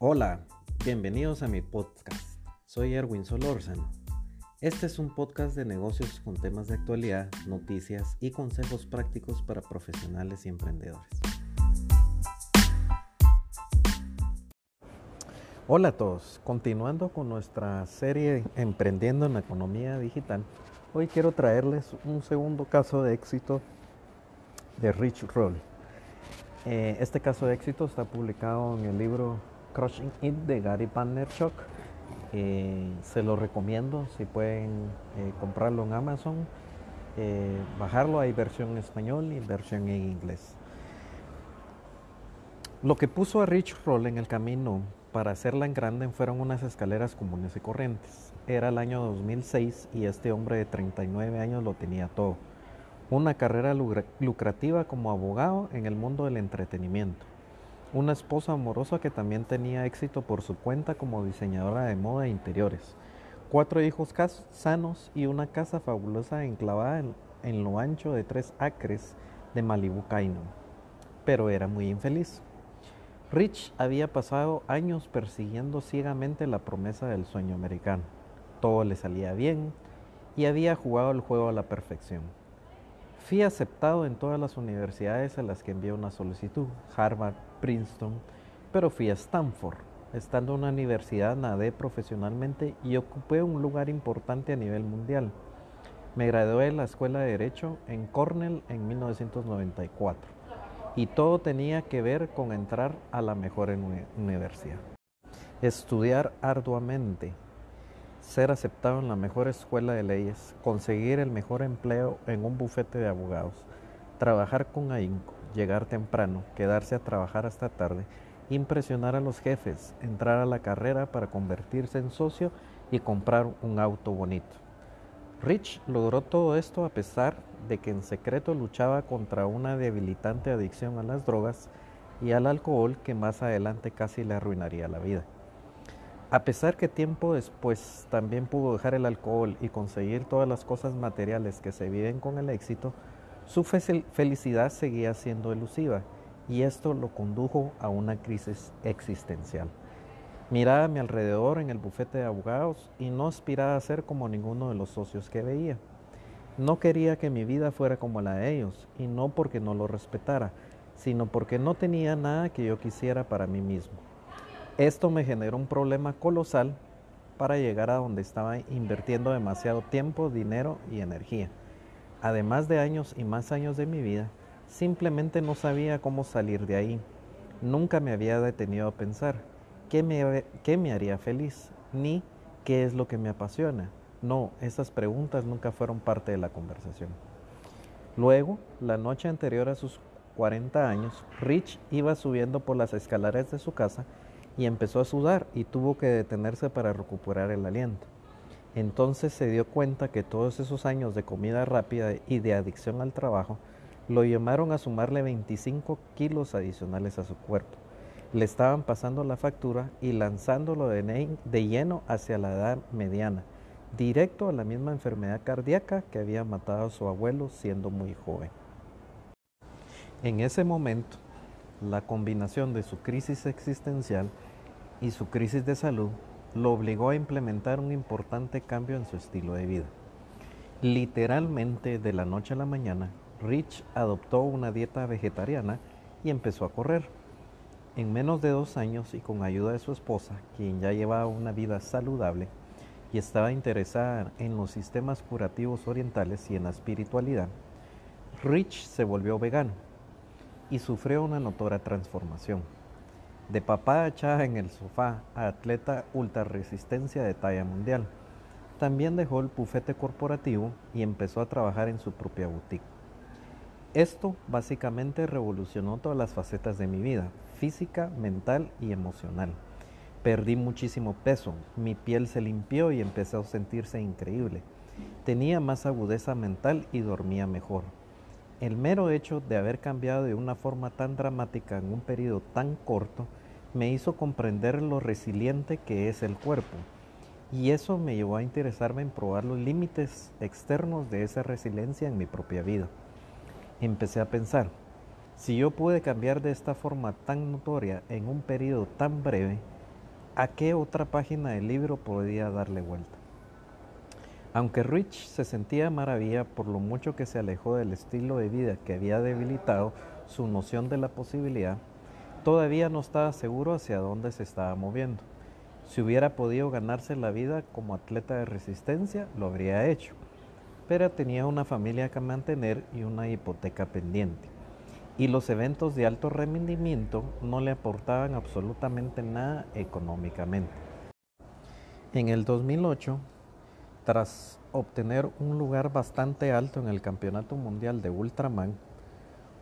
Hola, bienvenidos a mi podcast. Soy Erwin Solórzano. Este es un podcast de negocios con temas de actualidad, noticias y consejos prácticos para profesionales y emprendedores. Hola a todos, continuando con nuestra serie Emprendiendo en la Economía Digital, hoy quiero traerles un segundo caso de éxito de Rich Roll. Eh, este caso de éxito está publicado en el libro Crushing It de Gary Vaynerchuk. Eh, se lo recomiendo si pueden eh, comprarlo en Amazon, bajarlo. Hay versión en español y versión en inglés. Lo que puso a Rich Roll en el camino para hacerla en grande fueron unas escaleras comunes y corrientes. Era el año 2006 y este hombre de 39 años lo tenía todo una carrera lucrativa como abogado en el mundo del entretenimiento, una esposa amorosa que también tenía éxito por su cuenta como diseñadora de moda e interiores, cuatro hijos sanos y una casa fabulosa enclavada en, lo ancho de tres acres de Malibu Canyon. Pero era muy infeliz. Rich había pasado años persiguiendo ciegamente la promesa del sueño americano. Todo le salía bien y había jugado el juego a la perfección. Fui aceptado en todas las universidades a las que envié una solicitud, Harvard, Princeton, pero fui a Stanford. Estando en una universidad nadé profesionalmente y ocupé un lugar importante a nivel mundial. Me gradué de la Escuela de Derecho en Cornell en 1994 y todo tenía que ver con entrar a la mejor universidad. Estudiar arduamente, ser aceptado en la mejor escuela de leyes, conseguir el mejor empleo en un bufete de abogados, trabajar con ahínco, llegar temprano, quedarse a trabajar hasta tarde, impresionar a los jefes, entrar a la carrera para convertirse en socio y comprar un auto bonito. Rich logró todo esto a pesar de que en secreto luchaba contra una debilitante adicción a las drogas y al alcohol que más adelante casi le arruinaría la vida. A pesar que tiempo después también pudo dejar el alcohol y conseguir todas las cosas materiales que se viven con el éxito, su felicidad seguía siendo elusiva y esto lo condujo a una crisis existencial. Miraba a mi alrededor en el bufete de abogados y no aspiraba a ser como ninguno de los socios que veía. No quería que mi vida fuera como la de ellos y no porque no lo respetara, sino porque no tenía nada que yo quisiera para mí mismo. Esto me generó un problema colosal para llegar a donde estaba invirtiendo demasiado tiempo, dinero y energía. Además de años y más años de mi vida, simplemente no sabía cómo salir de ahí. Nunca me había detenido a pensar qué me, qué me haría feliz, ni qué es lo que me apasiona. No, esas preguntas nunca fueron parte de la conversación. Luego, la noche anterior a sus 40 años, Rich iba subiendo por las escaleras de su casa y empezó a sudar y tuvo que detenerse para recuperar el aliento. Entonces se dio cuenta que todos esos años de comida rápida y de adicción al trabajo lo llamaron a sumarle 25 kilos adicionales a su cuerpo. Le estaban pasando la factura y lanzándolo de, de lleno hacia la edad mediana, directo a la misma enfermedad cardíaca que había matado a su abuelo siendo muy joven. En ese momento, la combinación de su crisis existencial y su crisis de salud lo obligó a implementar un importante cambio en su estilo de vida. Literalmente de la noche a la mañana, Rich adoptó una dieta vegetariana y empezó a correr. En menos de dos años y con ayuda de su esposa, quien ya llevaba una vida saludable y estaba interesada en los sistemas curativos orientales y en la espiritualidad, Rich se volvió vegano y sufrió una notoria transformación. De papá echada en el sofá a atleta ultra resistencia de talla mundial. También dejó el bufete corporativo y empezó a trabajar en su propia boutique. Esto básicamente revolucionó todas las facetas de mi vida, física, mental y emocional. Perdí muchísimo peso, mi piel se limpió y empecé a sentirse increíble. Tenía más agudeza mental y dormía mejor. El mero hecho de haber cambiado de una forma tan dramática en un periodo tan corto me hizo comprender lo resiliente que es el cuerpo y eso me llevó a interesarme en probar los límites externos de esa resiliencia en mi propia vida. Empecé a pensar, si yo pude cambiar de esta forma tan notoria en un periodo tan breve, ¿a qué otra página del libro podía darle vuelta? Aunque Rich se sentía maravilla por lo mucho que se alejó del estilo de vida que había debilitado su noción de la posibilidad, todavía no estaba seguro hacia dónde se estaba moviendo. Si hubiera podido ganarse la vida como atleta de resistencia, lo habría hecho, pero tenía una familia que mantener y una hipoteca pendiente. Y los eventos de alto rendimiento no le aportaban absolutamente nada económicamente. En el 2008, tras obtener un lugar bastante alto en el Campeonato Mundial de Ultraman,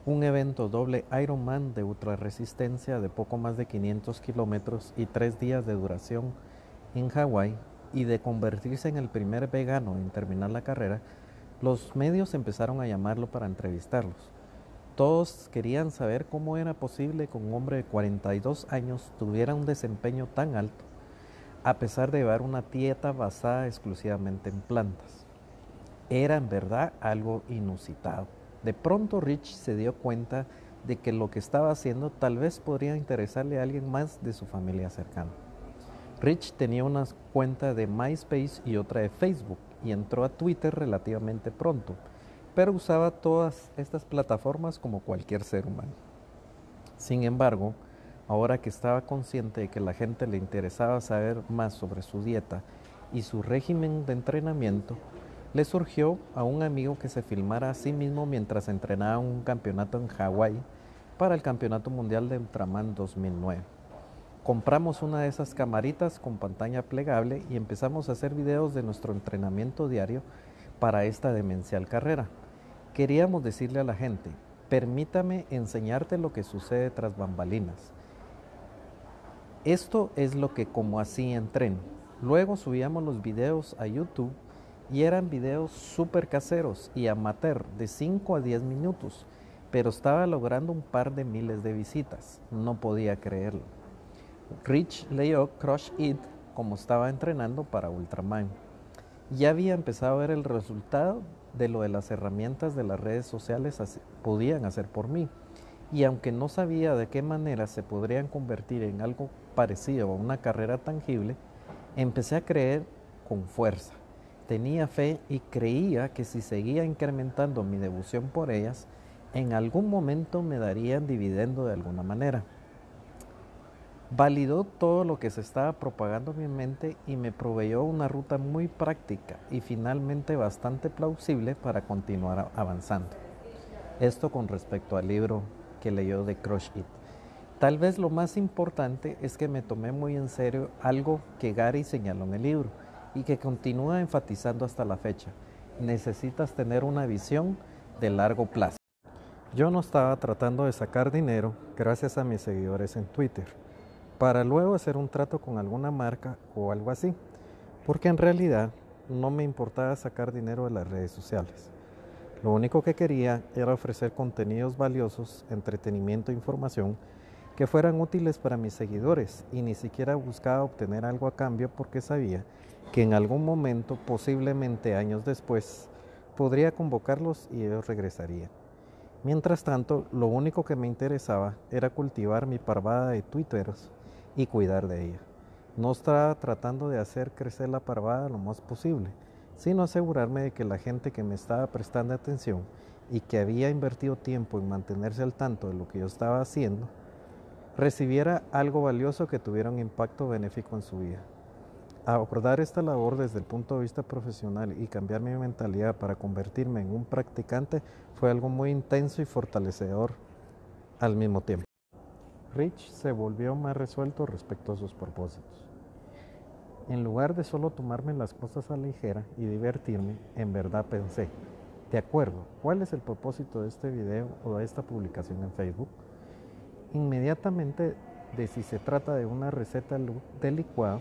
un evento doble Ironman de ultraresistencia de poco más de 500 kilómetros y tres días de duración en Hawái y de convertirse en el primer vegano en terminar la carrera, los medios empezaron a llamarlo para entrevistarlos. Todos querían saber cómo era posible que un hombre de 42 años tuviera un desempeño tan alto a pesar de llevar una dieta basada exclusivamente en plantas. Era en verdad algo inusitado. De pronto Rich se dio cuenta de que lo que estaba haciendo tal vez podría interesarle a alguien más de su familia cercana. Rich tenía una cuenta de MySpace y otra de Facebook y entró a Twitter relativamente pronto, pero usaba todas estas plataformas como cualquier ser humano. Sin embargo, Ahora que estaba consciente de que la gente le interesaba saber más sobre su dieta y su régimen de entrenamiento, le surgió a un amigo que se filmara a sí mismo mientras entrenaba un campeonato en Hawái para el Campeonato Mundial de Ultraman 2009. Compramos una de esas camaritas con pantalla plegable y empezamos a hacer videos de nuestro entrenamiento diario para esta demencial carrera. Queríamos decirle a la gente, permítame enseñarte lo que sucede tras bambalinas. Esto es lo que como así entreno. Luego subíamos los videos a YouTube y eran videos súper caseros y amateur de 5 a 10 minutos, pero estaba logrando un par de miles de visitas. No podía creerlo. Rich leyó Crush It como estaba entrenando para Ultraman. Ya había empezado a ver el resultado de lo de las herramientas de las redes sociales podían hacer por mí y aunque no sabía de qué manera se podrían convertir en algo parecido a una carrera tangible, empecé a creer con fuerza. Tenía fe y creía que si seguía incrementando mi devoción por ellas, en algún momento me darían dividendo de alguna manera. Validó todo lo que se estaba propagando en mi mente y me proveyó una ruta muy práctica y finalmente bastante plausible para continuar avanzando. Esto con respecto al libro que leyó de Crush It. Tal vez lo más importante es que me tomé muy en serio algo que Gary señaló en el libro y que continúa enfatizando hasta la fecha. Necesitas tener una visión de largo plazo. Yo no estaba tratando de sacar dinero gracias a mis seguidores en Twitter, para luego hacer un trato con alguna marca o algo así, porque en realidad no me importaba sacar dinero de las redes sociales. Lo único que quería era ofrecer contenidos valiosos, entretenimiento e información que fueran útiles para mis seguidores y ni siquiera buscaba obtener algo a cambio porque sabía que en algún momento, posiblemente años después, podría convocarlos y ellos regresarían. Mientras tanto, lo único que me interesaba era cultivar mi parvada de twitteros y cuidar de ella. No estaba tratando de hacer crecer la parvada lo más posible, sino asegurarme de que la gente que me estaba prestando atención y que había invertido tiempo en mantenerse al tanto de lo que yo estaba haciendo, recibiera algo valioso que tuviera un impacto benéfico en su vida. Abordar esta labor desde el punto de vista profesional y cambiar mi mentalidad para convertirme en un practicante fue algo muy intenso y fortalecedor al mismo tiempo. Rich se volvió más resuelto respecto a sus propósitos. En lugar de solo tomarme las cosas a la ligera y divertirme, en verdad pensé, de acuerdo, ¿cuál es el propósito de este video o de esta publicación en Facebook? Inmediatamente de si se trata de una receta de licuado,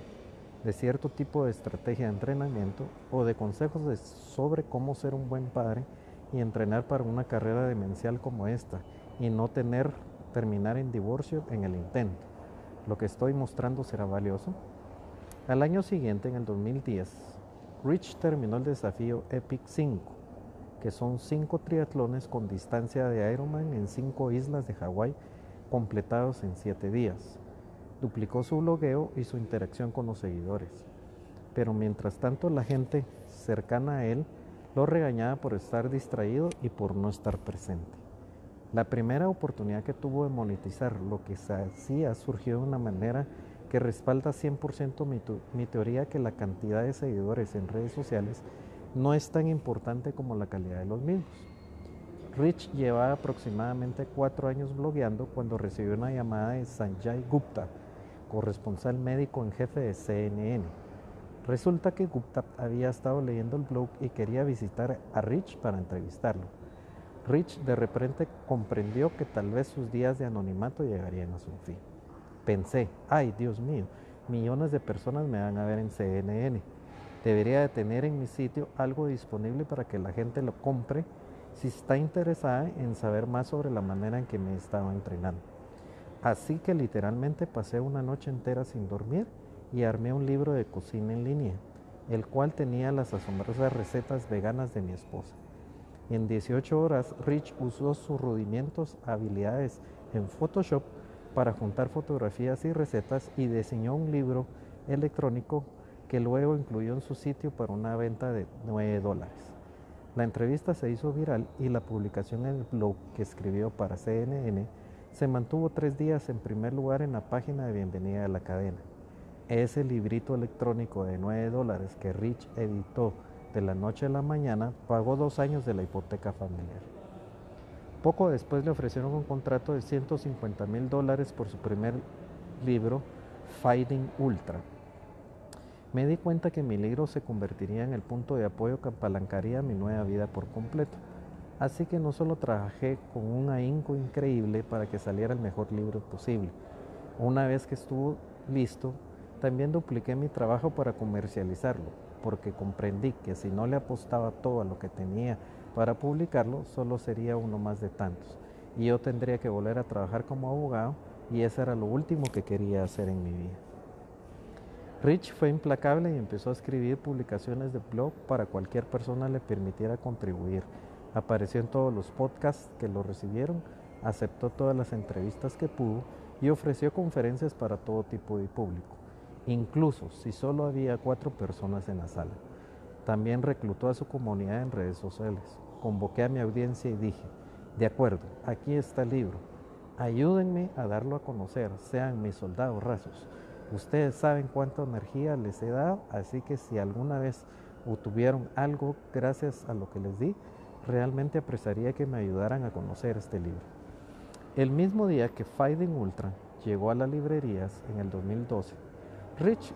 de cierto tipo de estrategia de entrenamiento o de consejos sobre cómo ser un buen padre y entrenar para una carrera demencial como esta y no tener terminar en divorcio en el intento. Lo que estoy mostrando será valioso. Al año siguiente, en el 2010, Rich terminó el desafío Epic 5, que son cinco triatlones con distancia de Ironman en cinco islas de Hawái completados en siete días. duplicó su blogueo y su interacción con los seguidores. Pero mientras tanto la gente cercana a él lo regañaba por estar distraído y por no estar presente. La primera oportunidad que tuvo de monetizar lo que se hacía surgió de una manera que respalda 100% mi, mi, teoría que la cantidad de seguidores en redes sociales no es tan importante como la calidad de los mismos. Rich llevaba aproximadamente cuatro años blogueando cuando recibió una llamada de Sanjay Gupta, corresponsal médico en jefe de CNN. Resulta que Gupta había estado leyendo el blog y quería visitar a Rich para entrevistarlo. Rich de repente comprendió que tal vez sus días de anonimato llegarían a su fin. Pensé, ay Dios mío, millones de personas me van a ver en CNN. Debería de tener en mi sitio algo disponible para que la gente lo compre si está interesada en saber más sobre la manera en que me estaba entrenando. Así que literalmente pasé una noche entera sin dormir y armé un libro de cocina en línea, el cual tenía las asombrosas recetas veganas de mi esposa. En 18 horas, Rich usó sus rudimentos habilidades en Photoshop para juntar fotografías y recetas y diseñó un libro electrónico que luego incluyó en su sitio para una venta de 9 dólares. La entrevista se hizo viral y la publicación en el blog que escribió para CNN se mantuvo tres días en primer lugar en la página de bienvenida de la cadena. Ese librito electrónico de 9 dólares que Rich editó de la noche a la mañana pagó dos años de la hipoteca familiar. Poco después le ofrecieron un contrato de 150 mil dólares por su primer libro, Fighting Ultra, me di cuenta que mi libro se convertiría en el punto de apoyo que apalancaría mi nueva vida por completo. Así que no solo trabajé con un ahínco increíble para que saliera el mejor libro posible. Una vez que estuvo listo, también dupliqué mi trabajo para comercializarlo, porque comprendí que si no le apostaba todo lo que tenía para publicarlo, solo sería uno más de tantos. Y yo tendría que volver a trabajar como abogado y eso era lo último que quería hacer en mi vida. Rich fue implacable y empezó a escribir publicaciones de blog para cualquier persona le permitiera contribuir. Apareció en todos los podcasts que lo recibieron, aceptó todas las entrevistas que pudo y ofreció conferencias para todo tipo de público, incluso si solo había cuatro personas en la sala. También reclutó a su comunidad en redes sociales. Convoqué a mi audiencia y dije, de acuerdo, aquí está el libro. Ayúdenme a darlo a conocer, sean mis soldados rasos. Ustedes saben cuánta energía les he dado, así que si alguna vez obtuvieron algo gracias a lo que les di, realmente apreciaría que me ayudaran a conocer este libro. El mismo día que Fighting Ultra llegó a las librerías en el 2012, Rich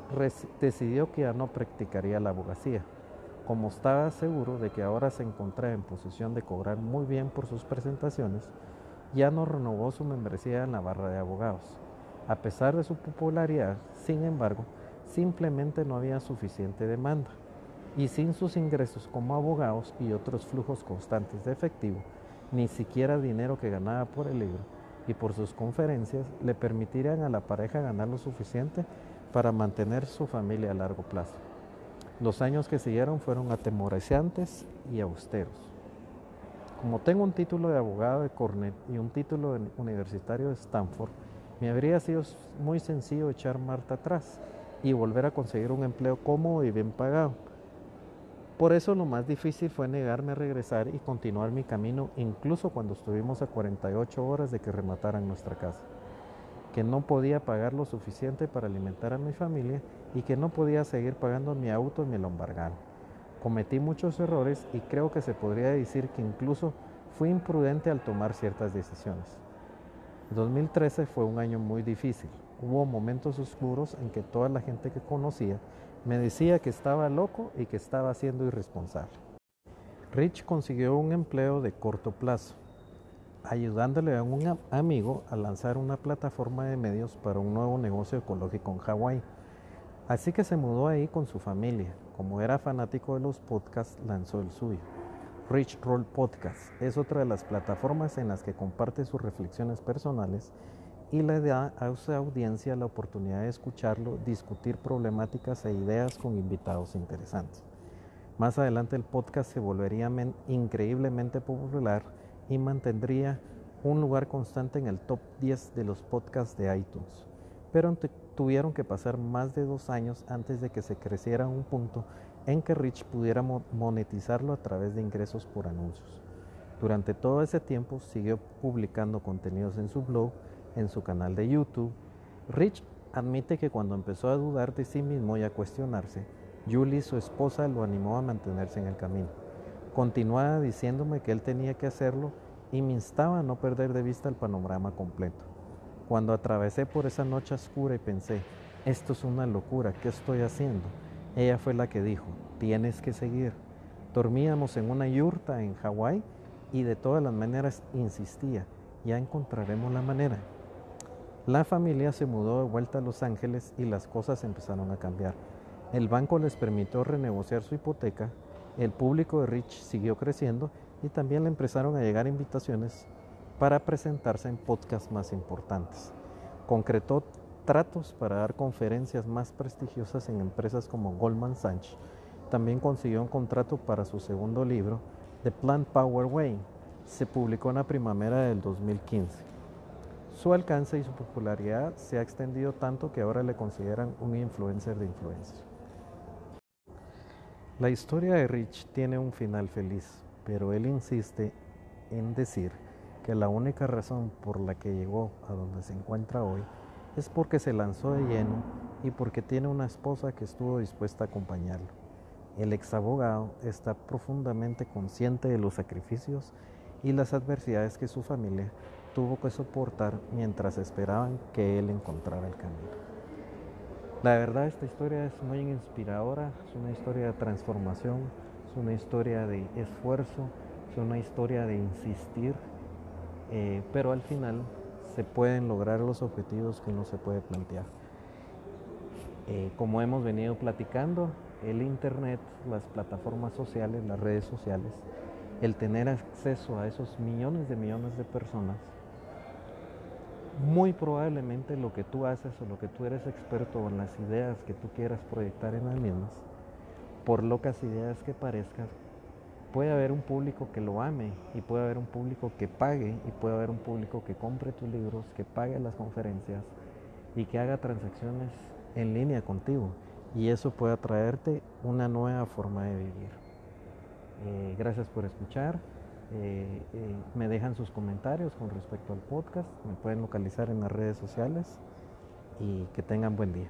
decidió que ya no practicaría la abogacía. Como estaba seguro de que ahora se encontraba en posición de cobrar muy bien por sus presentaciones, ya no renovó su membresía en la barra de abogados. A pesar de su popularidad, sin embargo, simplemente no había suficiente demanda y sin sus ingresos como abogados y otros flujos constantes de efectivo, ni siquiera dinero que ganaba por el libro y por sus conferencias le permitirían a la pareja ganar lo suficiente para mantener su familia a largo plazo. Los años que siguieron fueron atemorizantes y austeros. Como tengo un título de abogado de Cornell y un título universitario de Stanford, me habría sido muy sencillo echar Marta atrás y volver a conseguir un empleo cómodo y bien pagado. Por eso lo más difícil fue negarme a regresar y continuar mi camino incluso cuando estuvimos a 48 horas de que remataran nuestra casa. Que no podía pagar lo suficiente para alimentar a mi familia y que no podía seguir pagando mi auto y mi lombargano. Cometí muchos errores y creo que se podría decir que incluso fui imprudente al tomar ciertas decisiones. 2013 fue un año muy difícil. Hubo momentos oscuros en que toda la gente que conocía me decía que estaba loco y que estaba siendo irresponsable. Rich consiguió un empleo de corto plazo, ayudándole a un amigo a lanzar una plataforma de medios para un nuevo negocio ecológico en Hawái. Así que se mudó ahí con su familia. Como era fanático de los podcasts, lanzó el suyo. Rich Roll Podcast es otra de las plataformas en las que comparte sus reflexiones personales y le da a su audiencia la oportunidad de escucharlo, discutir problemáticas e ideas con invitados interesantes. Más adelante el podcast se volvería increíblemente popular y mantendría un lugar constante en el top 10 de los podcasts de iTunes. pero tuvieron que pasar más de dos años antes de que se creciera un punto en que Rich pudiera monetizarlo a través de ingresos por anuncios. Durante todo ese tiempo siguió publicando contenidos en su blog, en su canal de YouTube. Rich admite que cuando empezó a dudar de sí mismo y a cuestionarse, Julie, su esposa, lo animó a mantenerse en el camino. Continuaba diciéndome que él tenía que hacerlo y me instaba a no perder de vista el panorama completo. Cuando atravesé por esa noche oscura y pensé, esto es una locura, ¿qué estoy haciendo? Ella fue la que dijo, tienes que seguir. Dormíamos en una yurta en Hawái y de todas las maneras insistía, ya encontraremos la manera. La familia se mudó de vuelta a Los Ángeles y las cosas empezaron a cambiar. El banco les permitió renegociar su hipoteca, el público de Rich siguió creciendo y también le empezaron a llegar invitaciones para presentarse en podcasts más importantes. Concretó tratos para dar conferencias más prestigiosas en empresas como Goldman Sachs. También consiguió un contrato para su segundo libro, The Plant Power Way. Se publicó en la primavera del 2015. Su alcance y su popularidad se ha extendido tanto que ahora le consideran un influencer de influencia. La historia de Rich tiene un final feliz, pero él insiste en decir que la única razón por la que llegó a donde se encuentra hoy es porque se lanzó de lleno y porque tiene una esposa que estuvo dispuesta a acompañarlo. El ex abogado está profundamente consciente de los sacrificios y las adversidades que su familia tuvo que soportar mientras esperaban que él encontrara el camino. La verdad esta historia es muy inspiradora, es una historia de transformación, es una historia de esfuerzo, es una historia de insistir, eh, pero al final se pueden lograr los objetivos que uno se puede plantear. Eh, como hemos venido platicando, el Internet, las plataformas sociales, las redes sociales, el tener acceso a esos millones de millones de personas, muy probablemente lo que tú haces o lo que tú eres experto en las ideas que tú quieras proyectar en las mismas, por locas ideas que parezcan, puede haber un público que lo ame y puede haber un público que pague y puede haber un público que compre tus libros, que pague las conferencias y que haga transacciones en línea contigo. Y eso puede atraerte una nueva forma de vivir. Eh, gracias por escuchar. Eh, eh, me dejan sus comentarios con respecto al podcast, me pueden localizar en las redes sociales y que tengan buen día.